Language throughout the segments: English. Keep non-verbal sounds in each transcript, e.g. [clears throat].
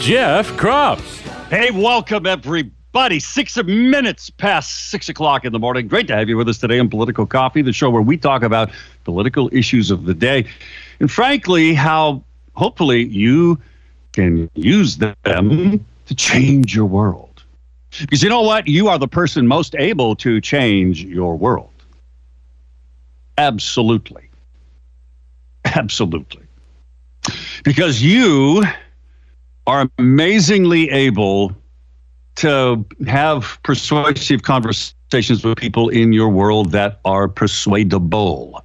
Jeff Kropf. Hey, welcome everybody. Six minutes past six o'clock in the morning. Great to have you with us today on Political Coffee, the show where we talk about political issues of the day. And frankly, how hopefully you can use them to change your world. Because you know what? You are the person most able to change your world. Absolutely. Absolutely. Because you are amazingly able to have persuasive conversations with people in your world that are persuadable,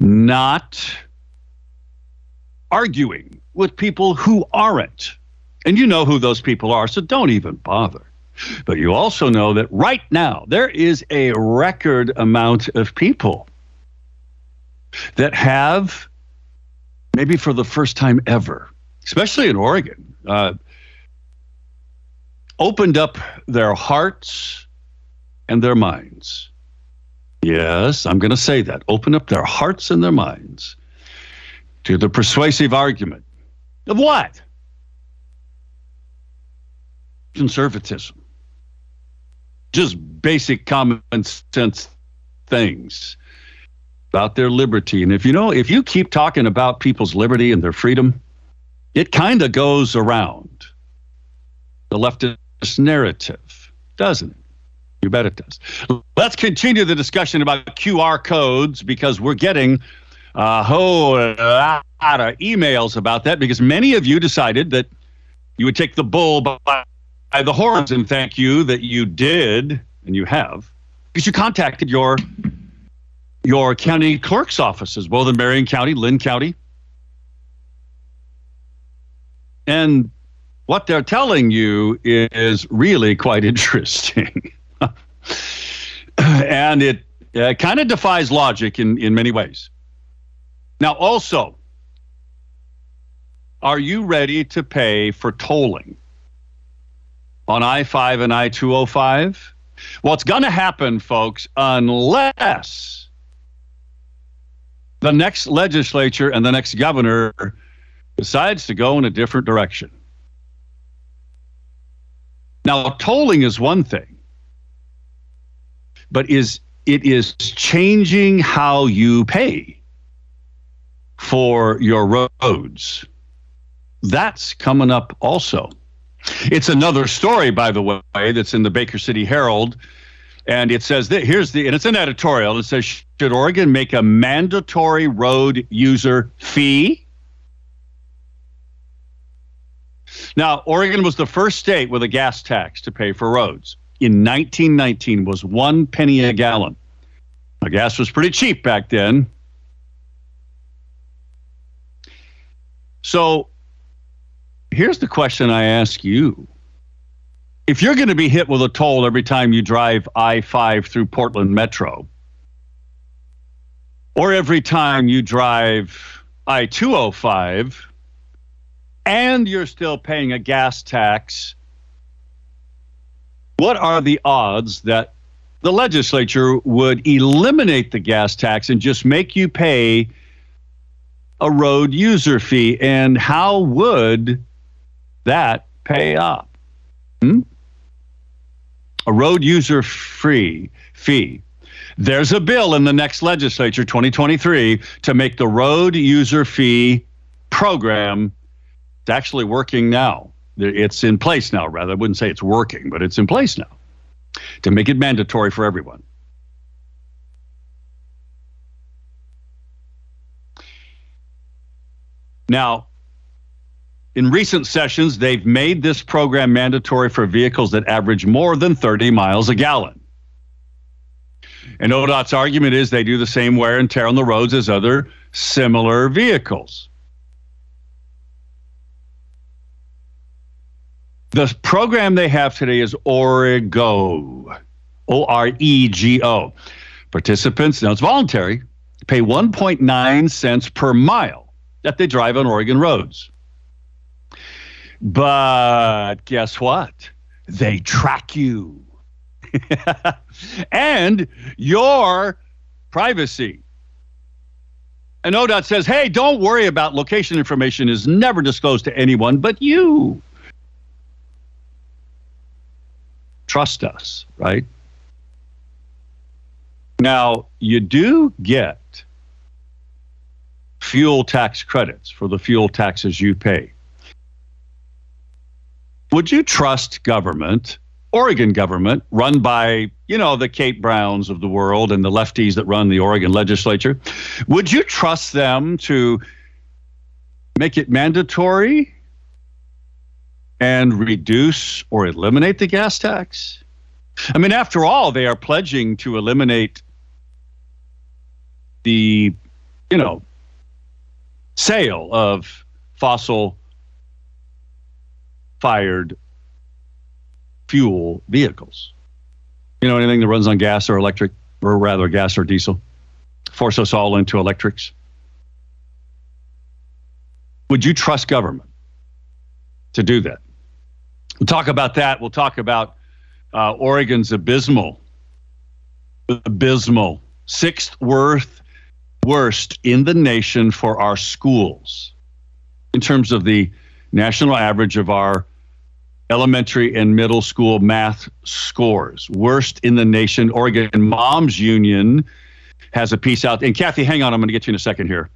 not arguing with people who aren't. And you know who those people are, so don't even bother. But you also know that right now there is a record amount of people that have, maybe for the first time ever, especially in Oregon, uh, opened up their hearts and their minds. Yes, I'm going to say that. Open up their hearts and their minds to the persuasive argument of what? Conservatism just basic common sense things about their liberty. And if you know, if you keep talking about people's liberty and their freedom, it kind of goes around the leftist narrative, doesn't it? You bet it does. Let's continue the discussion about QR codes because we're getting a whole lot of emails about that because many of you decided that you would take the bull by the horns and thank you that you did, and you have, because you contacted your your county clerk's offices, both in Marion County, Linn County. And what they're telling you is really quite [laughs] interesting. and it uh, kind of defies logic in, in many ways. Now, also, are you ready to pay for tolling? on I 5 and I 205? What's going to happen, folks, unless the next legislature and the next governor decides to go in a different direction. Now, tolling is one thing, but is it is changing how you pay for your roads. That's coming up also. It's another story, by the way, that's in the Baker City Herald. And it says that here's the, and it's an editorial. It says, should Oregon make a mandatory road user fee? Now, Oregon was the first state with a gas tax to pay for roads. In 1919 was one penny a gallon. Now, gas was pretty cheap back then. So here's the question I ask you. If you're going to be hit with a toll every time you drive I 5 through Portland Metro, or every time you drive I 205, and you're still paying a gas tax, what are the odds that the legislature would eliminate the gas tax and just make you pay a road user fee? And how would that pay up. Hmm? A road user free fee. There's a bill in the next legislature, 2023, to make the road user fee program. Actually working now. It's in place now, rather. I wouldn't say it's working, but it's in place now to make it mandatory for everyone. Now, in recent sessions, they've made this program mandatory for vehicles that average more than 30 miles a gallon. And ODOT's argument is they do the same wear and tear on the roads as other similar vehicles. The program they have today is Orego, O R E G O. Participants, now it's voluntary, pay 1.9 cents per mile that they drive on Oregon roads. But guess what? They track you. [laughs] and your privacy. And ODOT says, hey, don't worry about location information is never disclosed to anyone but you. Trust us, right? Now, you do get fuel tax credits for the fuel taxes you pay. Would you trust government, Oregon government, run by, you know, the Kate Browns of the world and the lefties that run the Oregon legislature? Would you trust them to make it mandatory and reduce or eliminate the gas tax? I mean, after all, they are pledging to eliminate the, you know, sale of fossil fired fuel vehicles. You know, anything that runs on gas or electric, or rather gas or diesel, force us all into electrics. Would you trust government to do that? We'll talk about that. We'll talk about uh, Oregon's abysmal, abysmal sixth worst worst in the nation for our schools in terms of the national average of our elementary and middle school math scores. Worst in the nation. Oregon Moms Union has a piece out. And Kathy, hang on. I'm going to get you in a second here.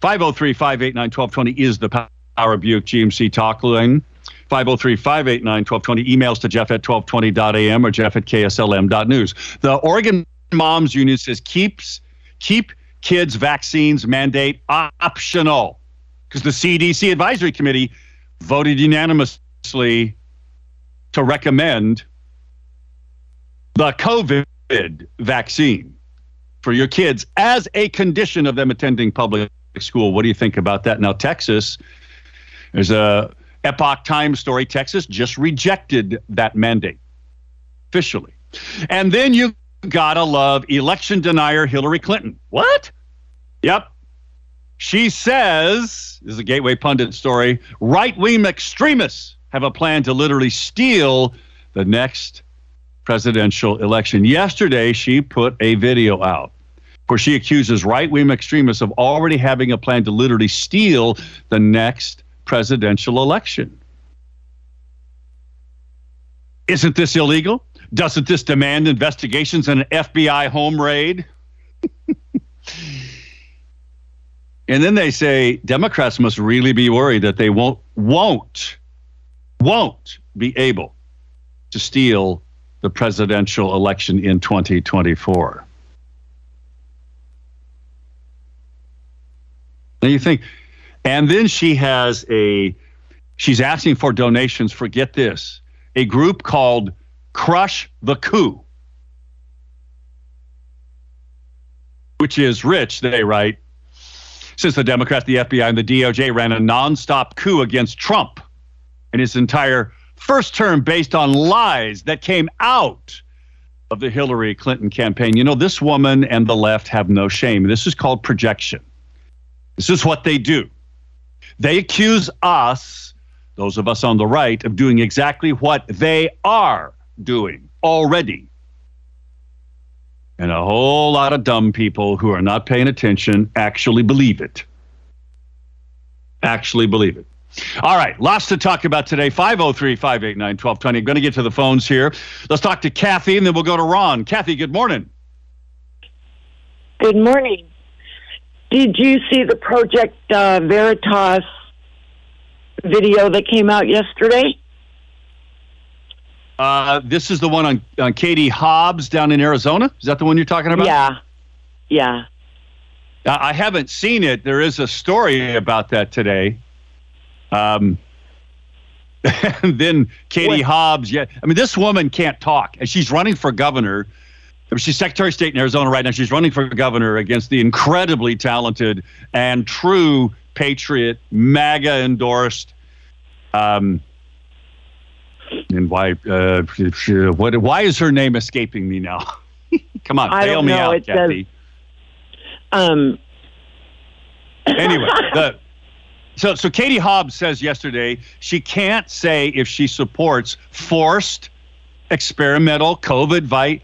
503 589 1220 is the Power of Buick GMC talk line. 503 589 1220. Emails to Jeff at 1220.am or Jeff at KSLM.news. The Oregon Moms Union says keeps keep kids' vaccines mandate optional because the CDC Advisory Committee voted unanimously to recommend the COVID vaccine for your kids as a condition of them attending public school. What do you think about that? Now, Texas, there's a Epoch Times story. Texas just rejected that mandate officially. And then you gotta love election denier Hillary Clinton. What? Yep. She says, this is a Gateway Pundit story, right wing extremists have a plan to literally steal the next presidential election. Yesterday, she put a video out where she accuses right wing extremists of already having a plan to literally steal the next presidential election. Isn't this illegal? Doesn't this demand investigations and an FBI home raid? [laughs] and then they say Democrats must really be worried that they won't won't won't be able to steal the presidential election in 2024. Now you think, and then she has a, she's asking for donations for, get this, a group called Crush the Coup, which is rich, they write, since the Democrats, the FBI, and the DOJ ran a nonstop coup against Trump and his entire first term based on lies that came out of the Hillary Clinton campaign. You know, this woman and the left have no shame. This is called projection. This is what they do. They accuse us, those of us on the right, of doing exactly what they are doing already. And a whole lot of dumb people who are not paying attention actually believe it. Actually believe it. All right, lots to talk about today. 503 589 1220. I'm going to get to the phones here. Let's talk to Kathy and then we'll go to Ron. Kathy, good morning. Good morning. Did you see the Project uh, Veritas video that came out yesterday? Uh, this is the one on, on Katie Hobbs down in Arizona. Is that the one you're talking about? Yeah. Yeah. I haven't seen it. There is a story about that today. Um, [laughs] and then Katie what? Hobbs. Yeah, I mean, this woman can't talk, and she's running for governor. I mean, she's Secretary of State in Arizona right now. She's running for governor against the incredibly talented and true patriot, MAGA endorsed um, And why? Uh, what? Why is her name escaping me now? [laughs] Come on, I bail me know. out, It Kathy. Um, anyway, [laughs] the, so so Katie Hobbs says yesterday she can't say if she supports forced experimental COVID vi-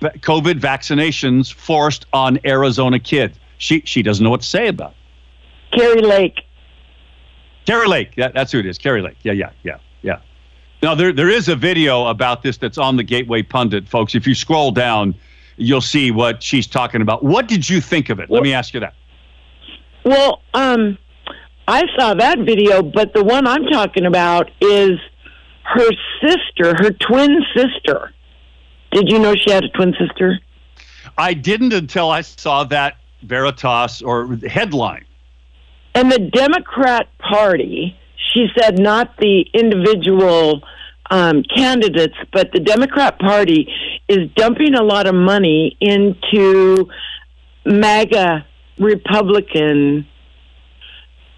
COVID vaccinations forced on Arizona kids. She she doesn't know what to say about. it. Kari Lake. Kari Lake, yeah, that's who it is. Kari Lake, yeah, yeah, yeah, yeah. Now there there is a video about this that's on the Gateway Pundit, folks. If you scroll down, you'll see what she's talking about. What did you think of it? Let me ask you that. Well, um, I saw that video, but the one I'm talking about is her sister, her twin sister. Did you know she had a twin sister? I didn't until I saw that Veritas or headline. And the Democrat Party, she said not the individual um, candidates, but the Democrat Party is dumping a lot of money into MAGA Republican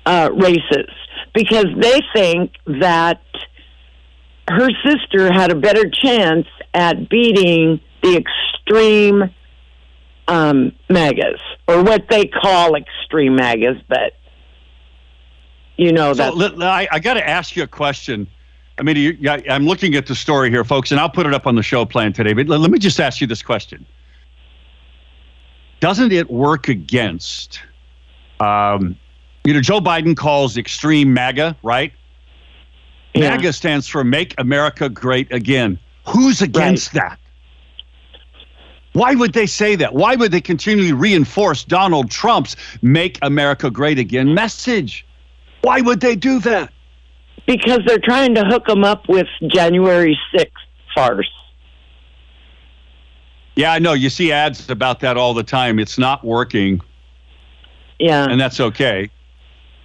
uh, races because they think that her sister had a better chance at beating the extreme um, MAGAs, or what they call extreme MAGAs, but you know that. I, I got to ask you a question. I mean, you, I'm looking at the story here, folks, and I'll put it up on the show plan today. But let, let me just ask you this question: Doesn't it work against? Um, you know, Joe Biden calls extreme MAGA, right? Yeah. MAGA stands for Make America Great Again. Who's against that? Why would they say that? Why would they continually reinforce Donald Trump's Make America Great Again message? Why would they do that? because they're trying to hook them up with January 6th farce. Yeah, I know. You see ads about that all the time. It's not working, Yeah. and that's okay.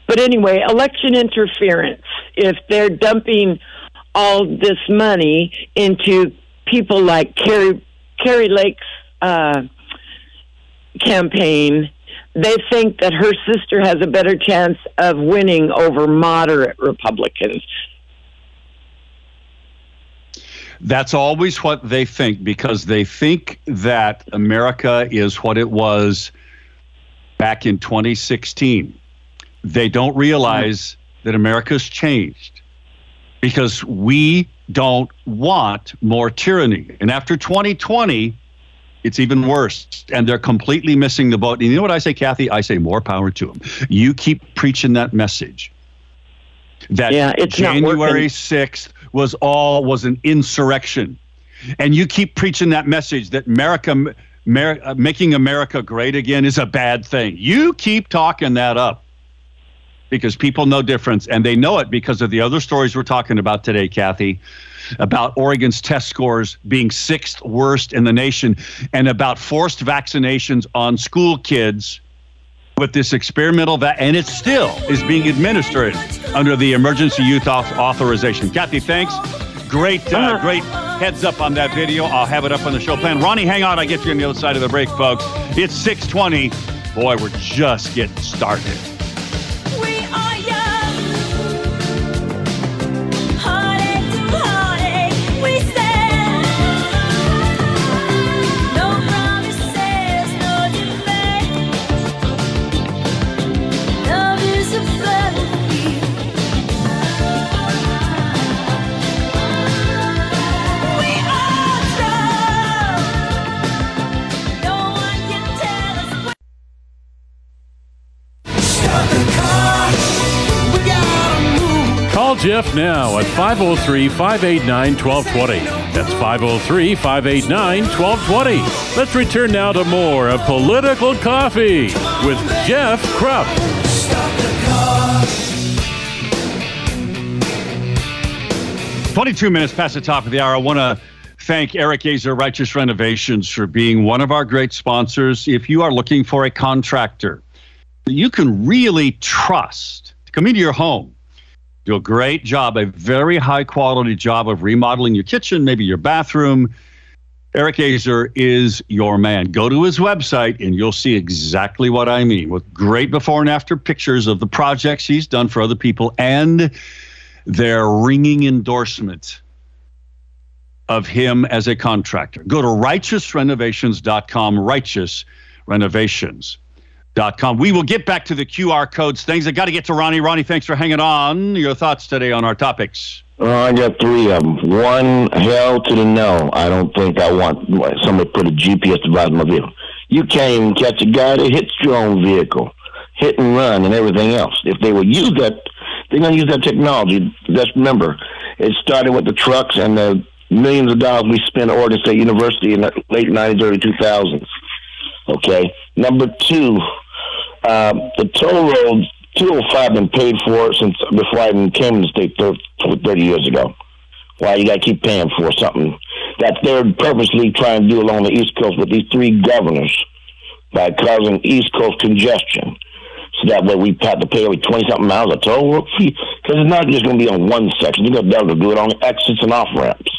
But anyway, election interference. If they're dumping all this money into people like Kari, Kari Lake's uh, campaign, they think that her sister has a better chance of winning over moderate Republicans. That's always what they think because they think that America is what it was back in 2016. They don't realize that America's changed because we don't want more tyranny. And after 2020, it's even worse. And they're completely missing the boat. And you know what I say, Kathy? I say more power to them. You keep preaching that message that Yeah, it's January 6th was all was an insurrection. And you keep preaching that message that America Mer- uh, making America great again is a bad thing. You keep talking that up because people know difference and they know it because of the other stories we're talking about today, Kathy, about Oregon's test scores being sixth worst in the nation and about forced vaccinations on school kids with this experimental va- and it still is being administered under the emergency auth- authorization. Kathy, thanks. Great, uh, Uh-huh. great heads up on that video. I'll have it up on the show plan. Ronnie, hang on. I get you on the other side of the break, folks. It's 620. Boy, we're just getting started. Jeff now at 503 589 1220. That's 503 589 1220. Let's return now to more of Political Coffee with Jeff Kropf. 22 minutes past the top of the hour. I want to thank Eric Azer, Righteous Renovations, for being one of our great sponsors. If you are looking for a contractor that you can really trust to come into your home, do a great job, a very high quality job of remodeling your kitchen, maybe your bathroom. Eric Azer is your man. Go to his website and you'll see exactly what I mean with great before and after pictures of the projects he's done for other people and their ringing endorsement of him as a contractor. Go to righteousrenovations.com, righteousrenovations.com. We will get back to the QR codes things. I got to get to Ronnie. Ronnie, thanks for hanging on. Your thoughts today on our topics. Oh, I got three of them. One, hell to the no. I don't think I want somebody to put a GPS device in my vehicle. You can't even catch a guy that hits your own vehicle, hit and run, and everything else. If they would use that, they're going to use that technology. Just remember, it started with the trucks and the millions of dollars we spent at Oregon State University in the late 90s, early 2000s. Okay. Number two, uh, the toll road 205 been paid for since before I even came to the state thir- 30 years ago. Why you got to keep paying for something that they're purposely trying to do along the East Coast with these three governors by causing East Coast congestion. So that way we have to pay every 20 something miles a toll road fee. Because it's not just going to be on one section. They're going to be able to do it on exits and off ramps.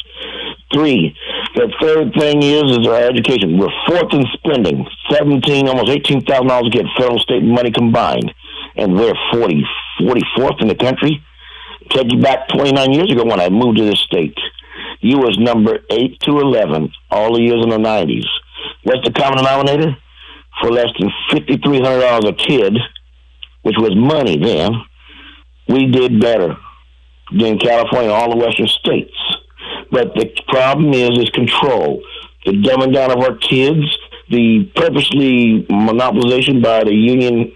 Three, the third thing is is our education. We're fourth in spending, seventeen, almost eighteen thousand dollars kid, federal, state money combined, and we're 40, 44th in the country. Take you back twenty nine years ago when I moved to this state, you was number eight to eleven all the years in the nineties. What's the common denominator? For less than fifty three hundred dollars a kid, which was money then, we did better than California all the western states. But the problem is is control. The dumbing down of our kids, the purposely monopolization by the union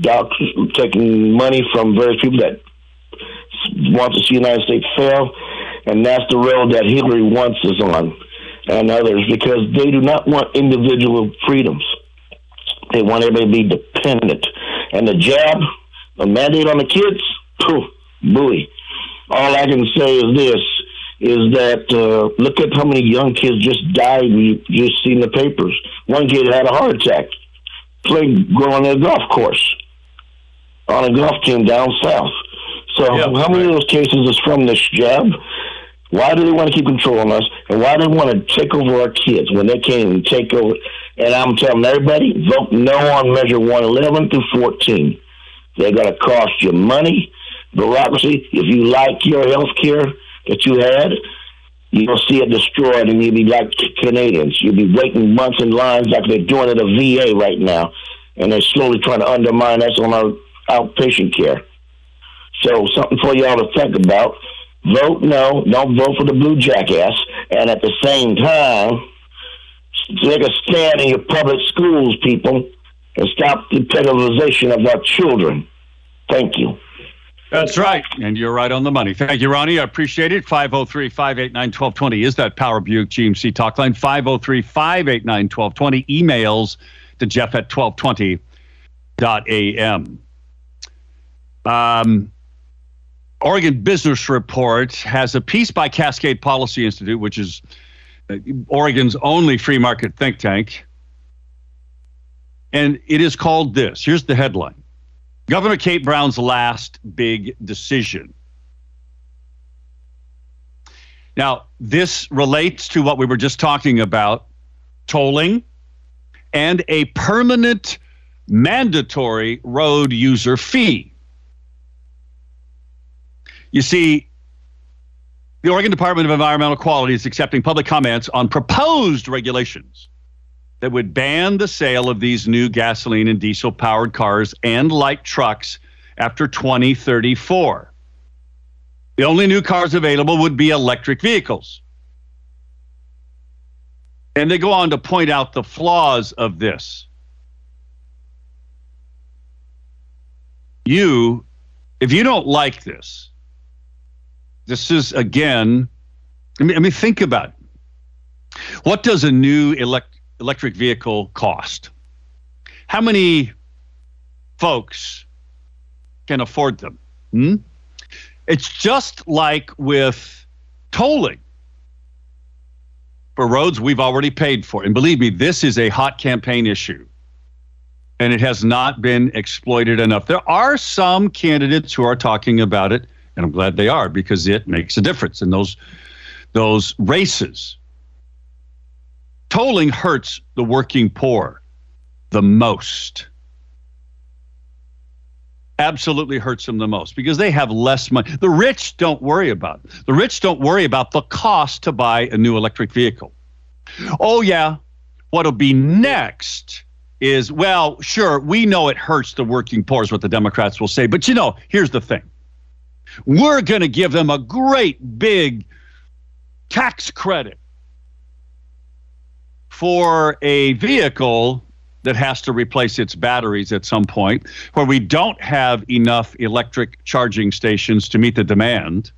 doctors taking money from various people that want to see the United States fail, and that's the road that Hillary wants us on, and others, because they do not want individual freedoms. They want everybody to be dependent. And the jab, the mandate on the kids, poof, buoy. All I can say is this: is that uh, look at how many young kids just died. We just seen the papers. One kid had a heart attack, playing going on a golf course on a golf team down south. So Yeah, how many of those cases is from this jab? Why do they want to keep controlling us? And why do they want to take over our kids when they can't even take over? And I'm telling everybody, vote no on Measure 111 through 14. They're going to cost you money, bureaucracy. If you like your health care that you had, you'll see it destroyed and you'll be like Canadians. You'll be waiting months in lines like they're doing at a VA right now. And they're slowly trying to undermine us on our outpatient care. So something for y'all to think about. Vote no. Don't vote for the blue jackass. And at the same time, take a stand in your public schools, people, and stop the pedalization of our children. Thank you. That's right. And you're right on the money. Thank you, Ronnie. I appreciate it. 503 589 1220 is that Power Buick GMC talk line. 503 589 1220. Emails to Jeff at 1220.am. Um, Oregon Business Report has a piece by Cascade Policy Institute, which is uh, Oregon's only free market think tank. And it is called this. Here's the headline Governor Kate Brown's last big decision. Now, this relates to what we were just talking about tolling and a permanent mandatory road user fee. You see, the Oregon Department of Environmental Quality is accepting public comments on proposed regulations that would ban the sale of these new gasoline and diesel powered cars and light trucks after 2034. The only new cars available would be electric vehicles. And they go on to point out the flaws of this. You, if you don't like this, this is again, I mean, I mean think about it. What does a new elect, electric vehicle cost? How many folks can afford them? Hmm? It's just like with tolling for roads we've already paid for. And believe me, this is a hot campaign issue. And it has not been exploited enough. There are some candidates who are talking about it, and I'm glad they are because it makes a difference in those those races. Tolling hurts the working poor the most. absolutely hurts them the most because they have less money. The rich don't worry about it. The rich don't worry about the cost to buy a new electric vehicle. Oh, yeah. What'll be next is, well, sure, we know it hurts the working poor, is what the Democrats will say. But you know, here's the thing we're going to give them a great big tax credit for a vehicle that has to replace its batteries at some point, where we don't have enough electric charging stations to meet the demand,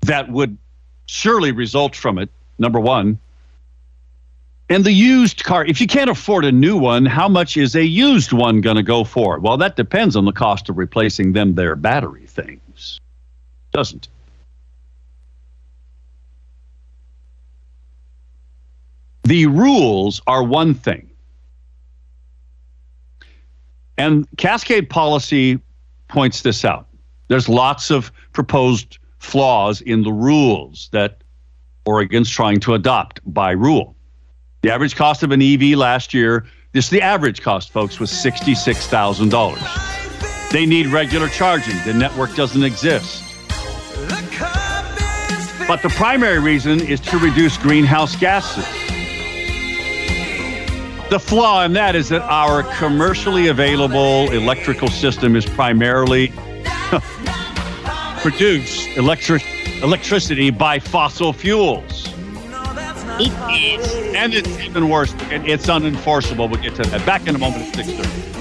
that would surely result from it, number one. And the used car, if you can't afford a new one, how much is a used one going to go for? Well, that depends on the cost of replacing them, their battery things. Doesn't it? The rules are one thing. And Cascade policy points this out. There's lots of proposed flaws in the rules that Oregon's trying to adopt by rule. The average cost of an EV last year, this the average cost, folks, was $66,000. They need regular charging. The network doesn't exist. But the primary reason is to reduce greenhouse gases. The flaw in that is that our commercially available electrical system is primarily [laughs] produce electric electricity by fossil fuels. And it's even worse. it- It's unenforceable. We'll get to that. Back in a moment at 6:30.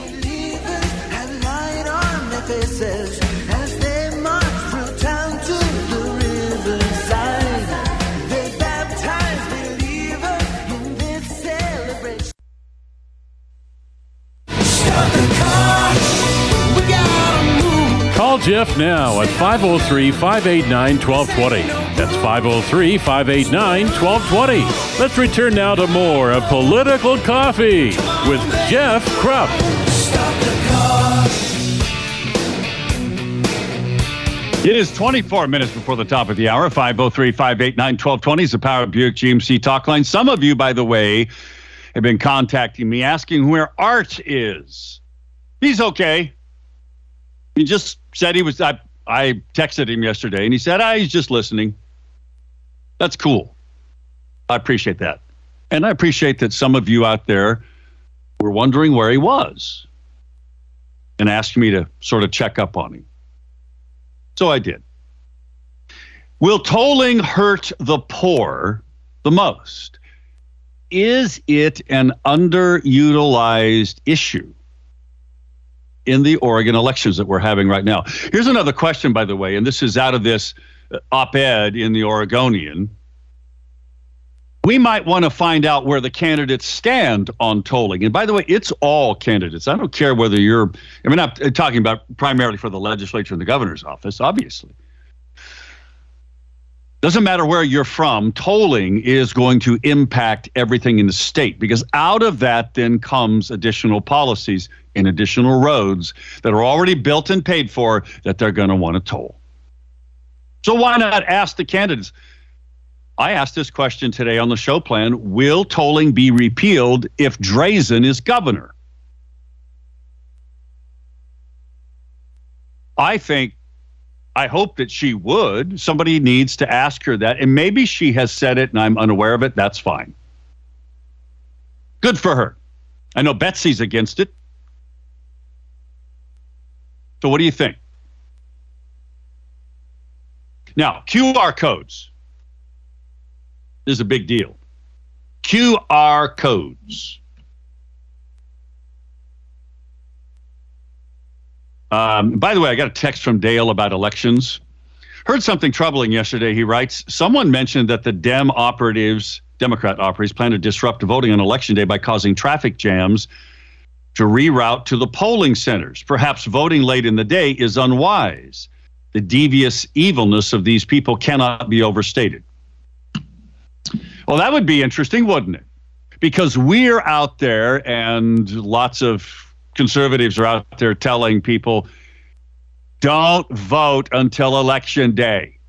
Jeff now at 503 589 1220. That's 503 589 1220. Let's return now to more of Political Coffee with Jeff Kropf. It is 24 minutes before the top of the hour. 503 589 1220 is the Power of Buick GMC talk line. Some of you, by the way, have been contacting me asking where Art is. He's okay. He just said he was. I, I texted him yesterday and he said, ah, he's just listening. That's cool. I appreciate that. And I appreciate that some of you out there were wondering where he was and asked me to sort of check up on him. So I did. Will tolling hurt the poor the most? Is it an underutilized issue in the Oregon elections that we're having right now? Here's another question, by the way, and this is out of this uh, op ed in the Oregonian. We might want to find out where the candidates stand on tolling. And by the way, it's all candidates. I don't care whether you're, I mean, I'm talking about primarily for the legislature and the governor's office, obviously. Doesn't matter where you're from, tolling is going to impact everything in the state because out of that then comes additional policies and additional roads that are already built and paid for that they're going to want to toll. So why not ask the candidates? I asked this question today on the show plan Will tolling be repealed if Drazan is governor? I think, I hope that she would. Somebody needs to ask her that. And maybe she has said it and I'm unaware of it. That's fine. Good for her. I know Betsy's against it. So, what do you think? Now, QR codes is a big deal. QR codes. Um, by the way, I got a text from Dale about elections. Heard something troubling yesterday. He writes Someone mentioned that the Dem operatives, Democrat operatives, plan to disrupt voting on election day by causing traffic jams to reroute to the polling centers. Perhaps voting late in the day is unwise. The devious evilness of these people cannot be overstated. Well, that would be interesting, wouldn't it? Because we're out there, and lots of conservatives are out there telling people don't vote until election day.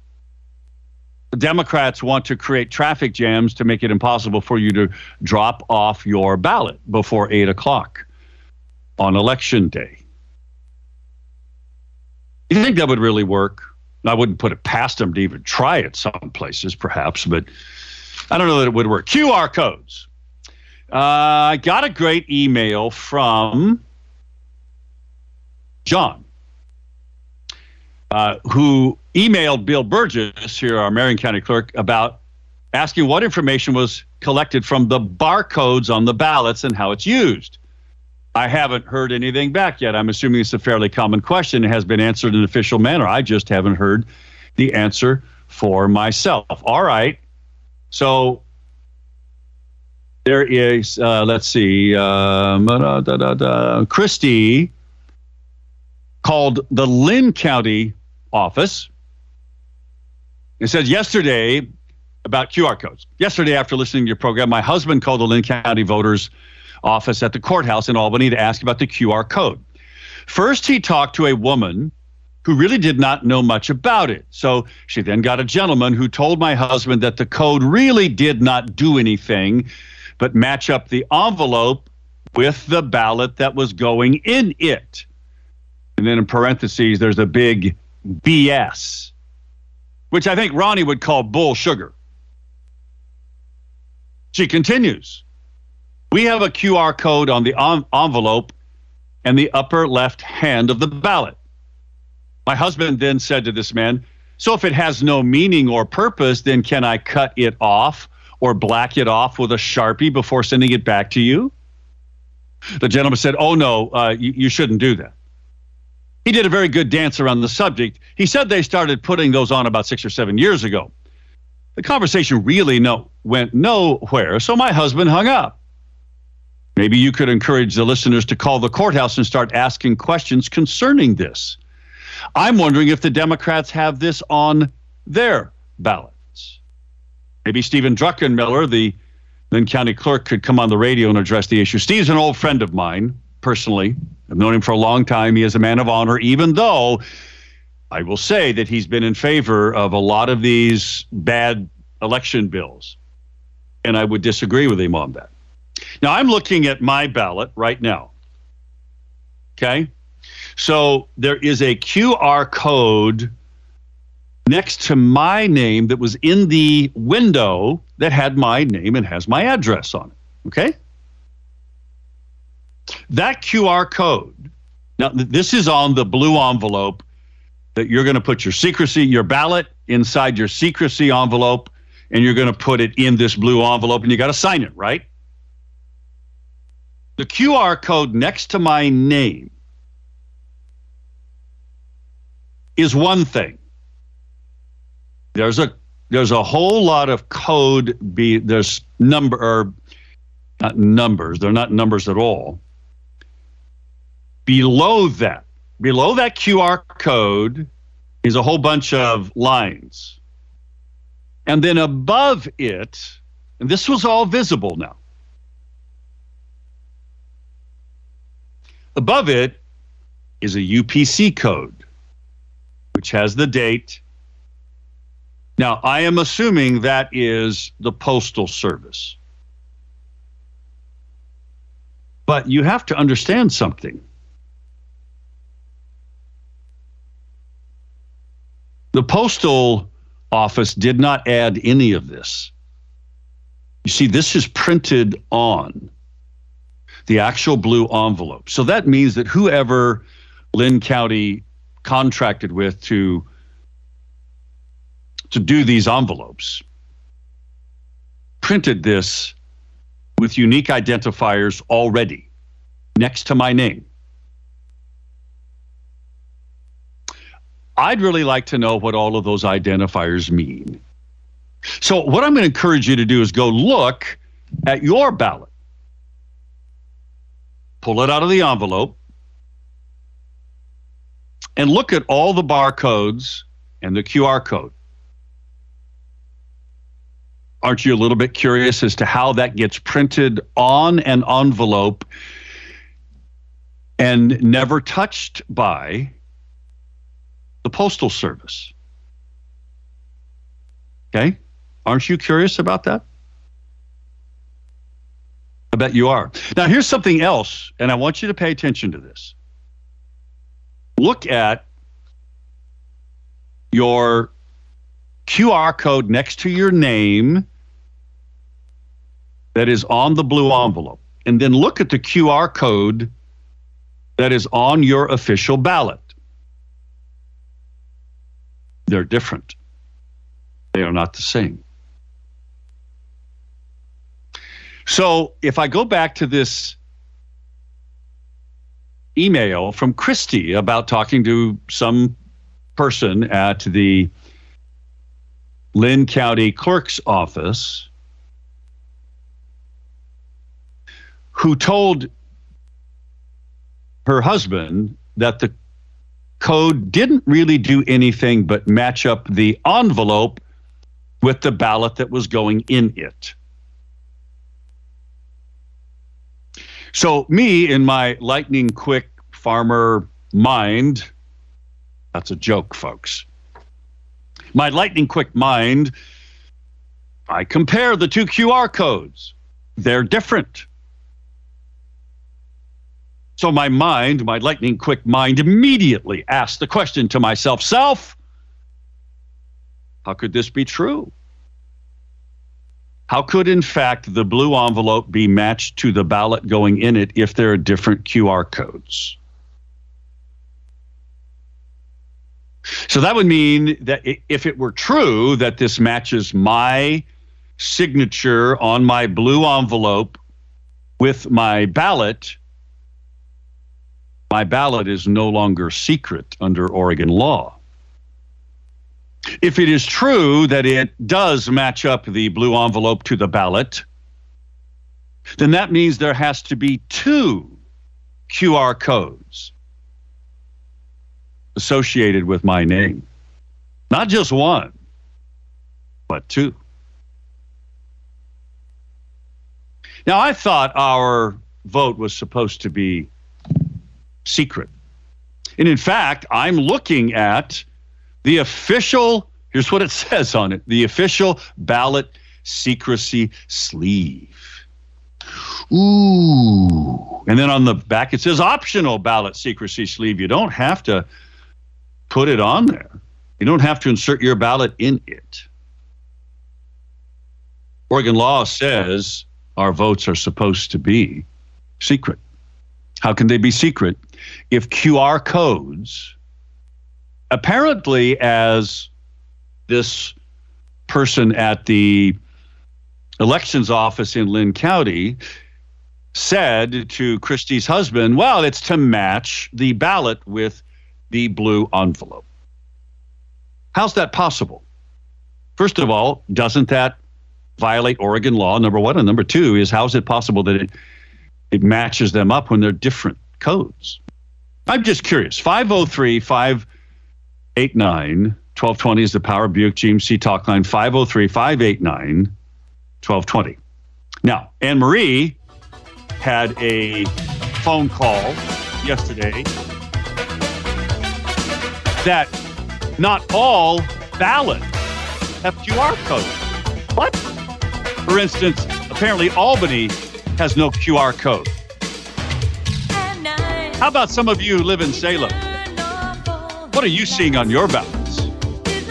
Democrats want to create traffic jams to make it impossible for you to drop off your ballot before 8 o'clock on election day. You think that would really work? I wouldn't put it past them to even try it some places, perhaps, but I don't know that it would work. QR codes. Uh, I got a great email from John, uh, who emailed Bill Burgess, here, our Marion County clerk, about asking what information was collected from the barcodes on the ballots and how it's used. I haven't heard anything back yet. I'm assuming it's a fairly common question. It has been answered in an official manner. I just haven't heard the answer for myself. All right. So there is, uh, let's see, um, da, da, da, da. Called the Linn County office. It said yesterday about QR codes. Yesterday, after listening to your program, my husband called the Linn County voters office at the courthouse in Albany to ask about the QR code. First, he talked to a woman who really did not know much about it. So she then got a gentleman who told my husband that the code really did not do anything but match up the envelope with the ballot that was going in it. And then in parentheses, there's a big BS, which I think Ronnie would call bull sugar. She continues. We have a QR code on the en- envelope and the upper left hand of the ballot. My husband then said to this man, So if it has no meaning or purpose, then can I cut it off or black it off with a Sharpie before sending it back to you? The gentleman said, Oh, no, uh, you, you shouldn't do that. He did a very good dance around the subject. He said they started putting those on about six or seven years ago. The conversation really no, went nowhere, so my husband hung up. Maybe you could encourage the listeners to call the courthouse and start asking questions concerning this. I'm wondering if the Democrats have this on their ballots. Maybe Stephen Druckenmiller, the Linn County clerk, could come on the radio and address the issue. Steve's an old friend of mine, personally. I've known him for a long time. He is a man of honor, even though I will say that he's been in favor of a lot of these bad election bills. And I would disagree with him on that. Now, I'm looking at my ballot right now. Okay. So there is a QR code next to my name that was in the window that had my name and has my address on it. Okay. That QR code, now this is on the blue envelope that you're going to put your secrecy, your ballot inside your secrecy envelope, and you're going to put it in this blue envelope and you got to sign it, right? The QR code next to my name is one thing. There's a there's a whole lot of code be there's number or not numbers, they're not numbers at all. Below that, below that QR code is a whole bunch of lines. And then above it, and this was all visible now. Above it is a UPC code, which has the date. Now, I am assuming that is the Postal Service. But you have to understand something. The Postal Office did not add any of this. You see, this is printed on the actual blue envelope. So that means that whoever Linn County contracted with to to do these envelopes printed this with unique identifiers already next to my name. I'd really like to know what all of those identifiers mean. So, what I'm going to encourage you to do is go look at your ballot, pull it out of the envelope, and look at all the barcodes and the QR code. Aren't you a little bit curious as to how that gets printed on an envelope and never touched by the Postal Service? Okay. Aren't you curious about that? I bet you are. Now, here's something else, and I want you to pay attention to this. Look at your QR code next to your name that is on the blue envelope, and then look at the QR code that is on your official ballot. They're different, they are not the same. So if I go back to this email from Christy about talking to some person at the Linn County Clerk's office who told her husband that the code didn't really do anything but match up the envelope with the ballot that was going in it. So, me in my lightning quick farmer mind, that's a joke, folks. My lightning quick mind, I compare the two QR codes. They're different. So, my mind, my lightning quick mind, immediately asked the question to myself self, how could this be true? How could, in fact, the blue envelope be matched to the ballot going in it if there are different QR codes? So that would mean that if it were true that this matches my signature on my blue envelope with my ballot, my ballot is no longer secret under Oregon law. If it is true that it does match up the blue envelope to the ballot, then that means there has to be two QR codes associated with my name. Not just one, but two. Now, I thought our vote was supposed to be secret. And in fact, I'm looking at the official, here's what it [laughs] says on it the official ballot secrecy sleeve. Ooh. And then on the back, it says optional ballot secrecy sleeve. You don't have to put it on there, you don't have to insert your ballot in it. Oregon law says our votes are supposed to be secret. How can they be secret if QR codes, apparently, as this person at the elections office in Linn County said to Christie's husband, well, it's to match the ballot with the blue envelope. How's that possible? First of all, doesn't that violate Oregon law? Number one. And number two is how is it possible that it, it matches them up when they're different codes? I'm just curious. 503 589 1220 is the Power Buick GMC talk line 503 589 1220. Now, Anne Marie had a phone call yesterday that not all ballots have QR codes. What? For instance, apparently Albany has no QR code. How about some of you who live in Salem? What are you seeing on your ballots?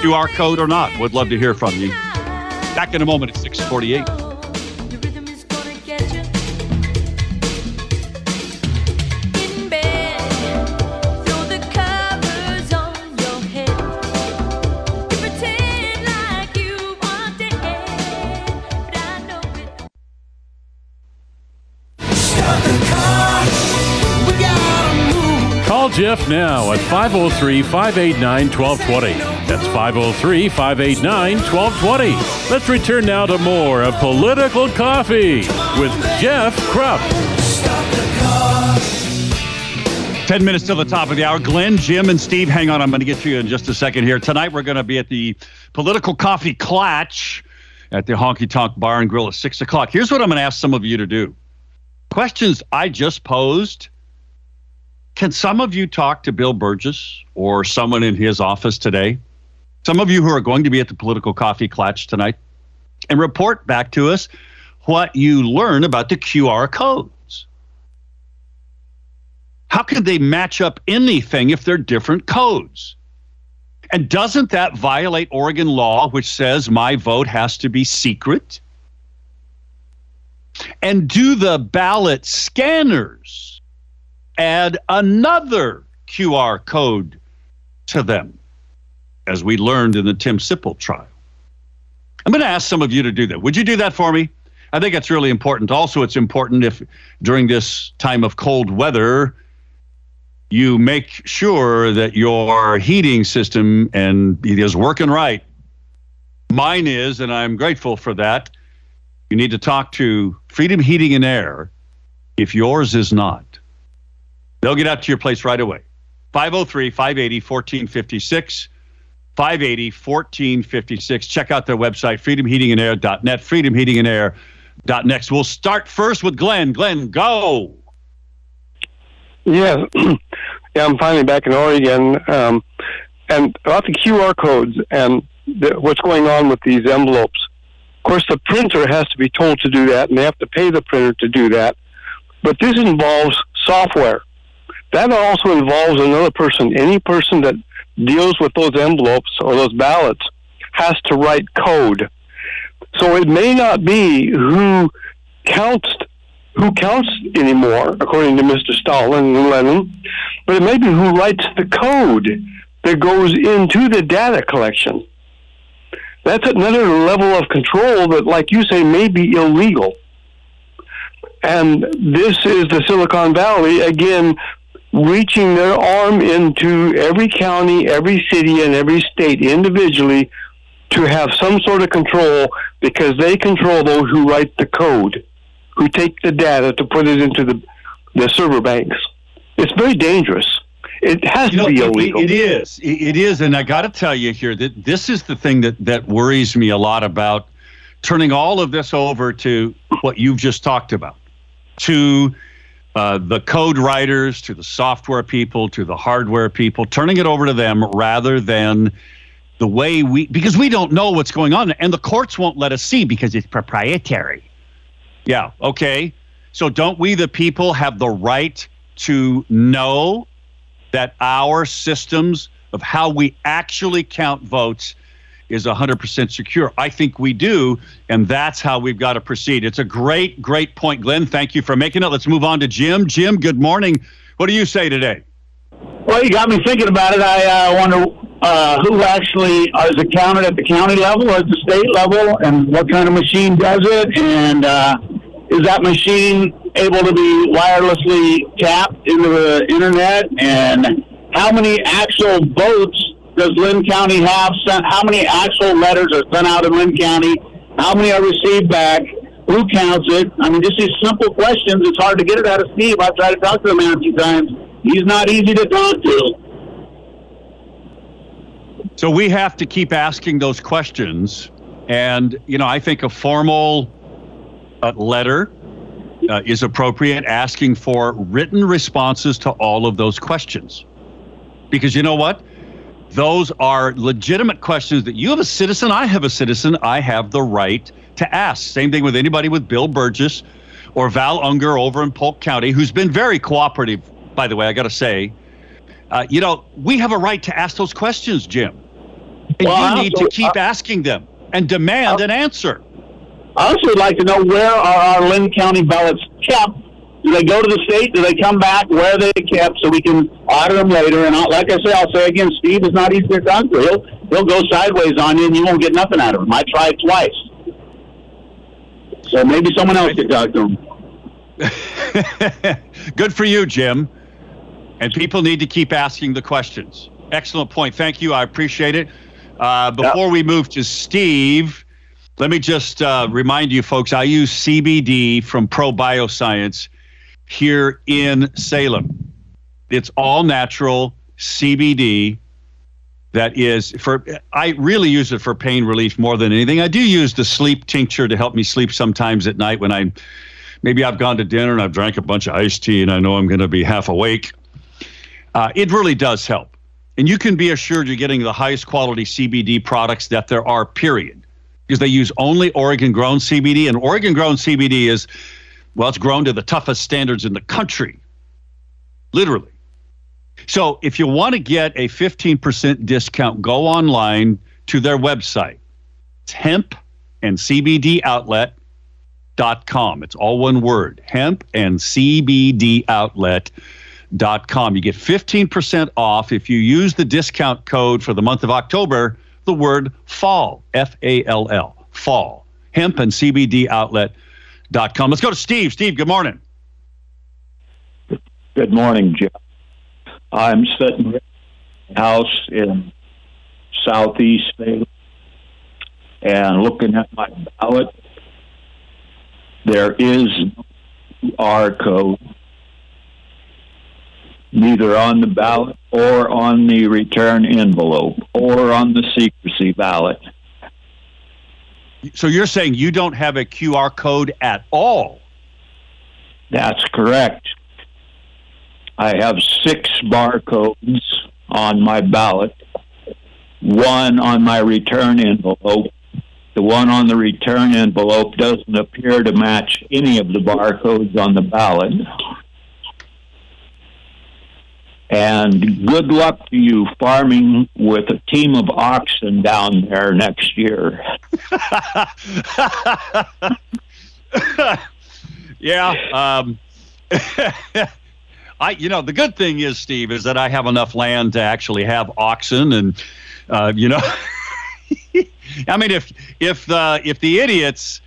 QR code or not? Would love to hear from you. Back in a moment at 648. The Call Jeff now at 503 589 1220. That's 503 589 1220. Let's return now to more of Political Coffee with Jeff Kropf. 10 minutes till the top of the hour. Glenn, Jim, and Steve, hang on. I'm going to get to you in just a second here. Tonight, we're going to be at the Political Coffee Clatch at the Honky Tonk Bar and Grill at 6 o'clock. Here's what I'm going to ask some of you to do questions I just posed. Can some of you talk to Bill Burgess or someone in his office today? Some of you who are going to be at the Political Coffee Clatch tonight and report back to us what you learn about the QR codes. How can they match up anything if they're different codes? And doesn't that violate Oregon law, which says my vote has to be secret? And do the ballot scanners add another QR code to them, as we learned in the Tim Sipple trial? I'm going to ask some of you to do that. Would you do that for me? I think it's really important. Also, it's important if during this time of cold weather, you make sure that your heating system and it is working right. Mine is, and I'm grateful for that. You need to talk to Freedom Heating and Air if yours is not. They'll get out to your place right away. 503 580 1456. 580 1456. Check out their website, freedomheatingandair.net, freedomheatingandair.net. We'll start first with Glenn. Glenn, go. Yeah, [clears throat] yeah, I'm finally back in Oregon. Um, and about the QR codes and the, what's going on with these envelopes. Of course, the printer has to be told to do that, and they have to pay the printer to do that. But this involves software. That also involves another person. Any person that deals with those envelopes or those ballots has to write code. So it may not be who counts who counts anymore, according to Mr. Stalin and Lenin, but it may be who writes the code that goes into the data collection. That's another level of control that, like you say, may be illegal. And this is the Silicon Valley, again, reaching their arm into every county, every city, and every state individually to have some sort of control because they control those who write the code, who take the data to put it into the, the server banks. It's very dangerous. It has You know, to be it- illegal. it is. It it is. And I got to tell you here that this is the thing that, that worries me a lot about turning all of this over to what you've just talked about to uh, the code writers, to the software people, to the hardware people, turning it over to them rather than the way we, because we don't know what's going on. And the courts won't let us see because it's proprietary. Yeah. Okay. So don't we, the people, have the right to know that our systems of how we actually count votes is 100% secure? I think we do, and that's how we've got to proceed. It's a great, great point, Glenn. Thank you for making it. Let's move on to Jim. Jim, good morning. What do you say today? Well, you got me thinking about it. I uh, wonder uh, who actually uh, is accounted at the county level or at the state level, and what kind of machine does it, and uh, is that machine able to be wirelessly tapped into the internet, and how many actual votes does Linn County have sent? How many actual letters are sent out in Linn County? How many are received back? Who counts it? I mean, just these simple questions. It's hard to get it out of Steve. I've tried to talk to the man a few times. He's not easy to talk to. So we have to keep asking those questions. And, you know, I think a formal uh, letter uh, is appropriate, asking for written responses to all of those questions. Because you know what? Those are legitimate questions that you have a citizen, I have a citizen, I have the right to ask. Same thing with anybody with Bill Burgess or Val Unger over in Polk County, who's been very cooperative, by the way, I got to say. Uh, you know, we have a right to ask those questions, Jim. And Well, you need also- to keep asking them and demand an answer. I also would like to know where are our Linn County ballots kept? Do they go to the state? Do they come back? Where are they kept so we can audit them later? And I'll, like I say, I'll say again, Steve is not easy to talk to. He'll, he'll go sideways on you and you won't get nothing out of him. I tried twice. So maybe someone else could talk to him. [laughs] Good for you, Jim. And people need to keep asking the questions. Excellent point. Thank you. I appreciate it. Uh, before we move to Steve, let me just uh, remind you, folks, I use CBD from Pro Bioscience here in Salem. It's all natural CBD that is for I really use it for pain relief more than anything. I do use the sleep tincture to help me sleep sometimes at night when I maybe I've gone to dinner and I've drank a bunch of iced tea and I know I'm going to be half awake. Uh, it really does help. And you can be assured you're getting the highest quality CBD products that there are, period. Because they use only Oregon grown CBD, and Oregon grown CBD is, well, it's grown to the toughest standards in the country, literally. So if you want to get a 15% discount, go online to their website. It's hemp and CBD outlet.com. It's all one word hemp and CBD outlet.com. You get 15% off if you use the discount code for the month of October, the word fall, F A L L, fall. Hemp and CBD outlet.com. Let's go to Steve. Steve, good morning. Good morning, Jeff. I'm sitting in a house in southeast Salem and looking at my ballot. There is no QR code neither on the ballot or on the return envelope or on the secrecy ballot. So you're saying you don't have a QR code at all? That's correct. I have six barcodes on my ballot, one on my return envelope. The one on the return envelope doesn't appear to match any of the barcodes on the ballot. And good luck to you farming with a team of oxen down there next year. [laughs] yeah. Um, [laughs] I, you know, the good thing is, Steve, is that I have enough land to actually have oxen, and uh, you know, [laughs] I mean, if if the if the idiots,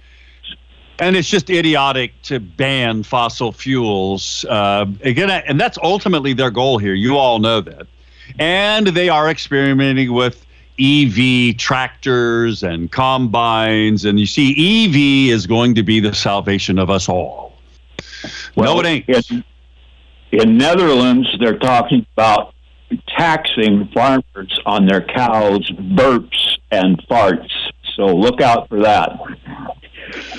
and it's just idiotic to ban fossil fuels uh, again, and that's ultimately their goal here. You all know that, and they are experimenting with EV tractors and combines, and you see, EV is going to be the salvation of us all. no, it ain't. In, in Netherlands, they're talking about taxing farmers on their cows' burps and farts. So look out for that.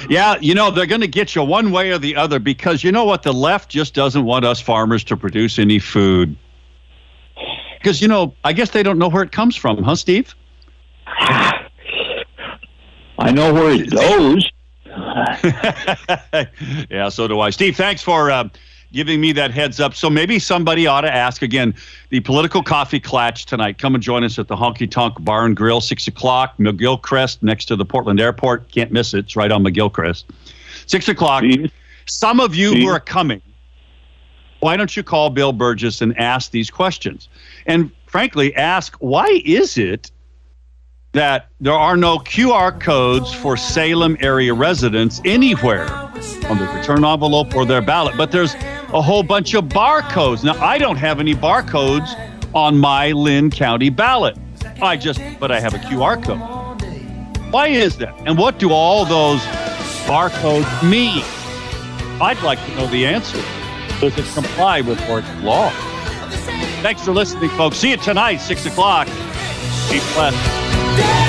Yeah, you know, they're going to get you one way or the other because you know what? The left just doesn't want us farmers to produce any food. Because, you know, I guess they don't know where it comes from, huh, Steve? [sighs] I know where it goes. [laughs] yeah, so do I. Steve, thanks for uh, giving me that heads up. So maybe somebody ought to ask again the political coffee clatch tonight. Come and join us at the Honky Tonk Bar and Grill, 6 o'clock, McGilchrist, next to the Portland Airport. Can't miss it. It's right on McGilchrist. 6 o'clock. Some of you who are coming, why don't you call Bill Burgess and ask these questions? And frankly, ask why is it that there are no QR codes for Salem area residents anywhere on the return envelope or their ballot, but there's a whole bunch of barcodes. Now, I don't have any barcodes on my Linn County ballot. I just, but I have a QR code. Why is that? And what do all those barcodes mean? I'd like to know the answer. Does it comply with Oregon law? Thanks for listening, folks. See you tonight, 6 o'clock. Be blessed. Yeah.